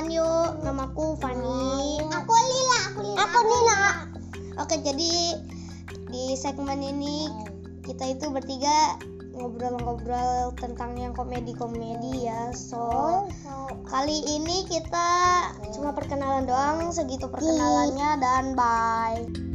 Namaku Fani. Oh, aku Lila, aku Lila. Aku Nina. Oke, jadi di segmen ini kita itu bertiga ngobrol-ngobrol tentang yang komedi-komedi ya. So, oh, kali ini kita cuma perkenalan doang, segitu perkenalannya dan bye.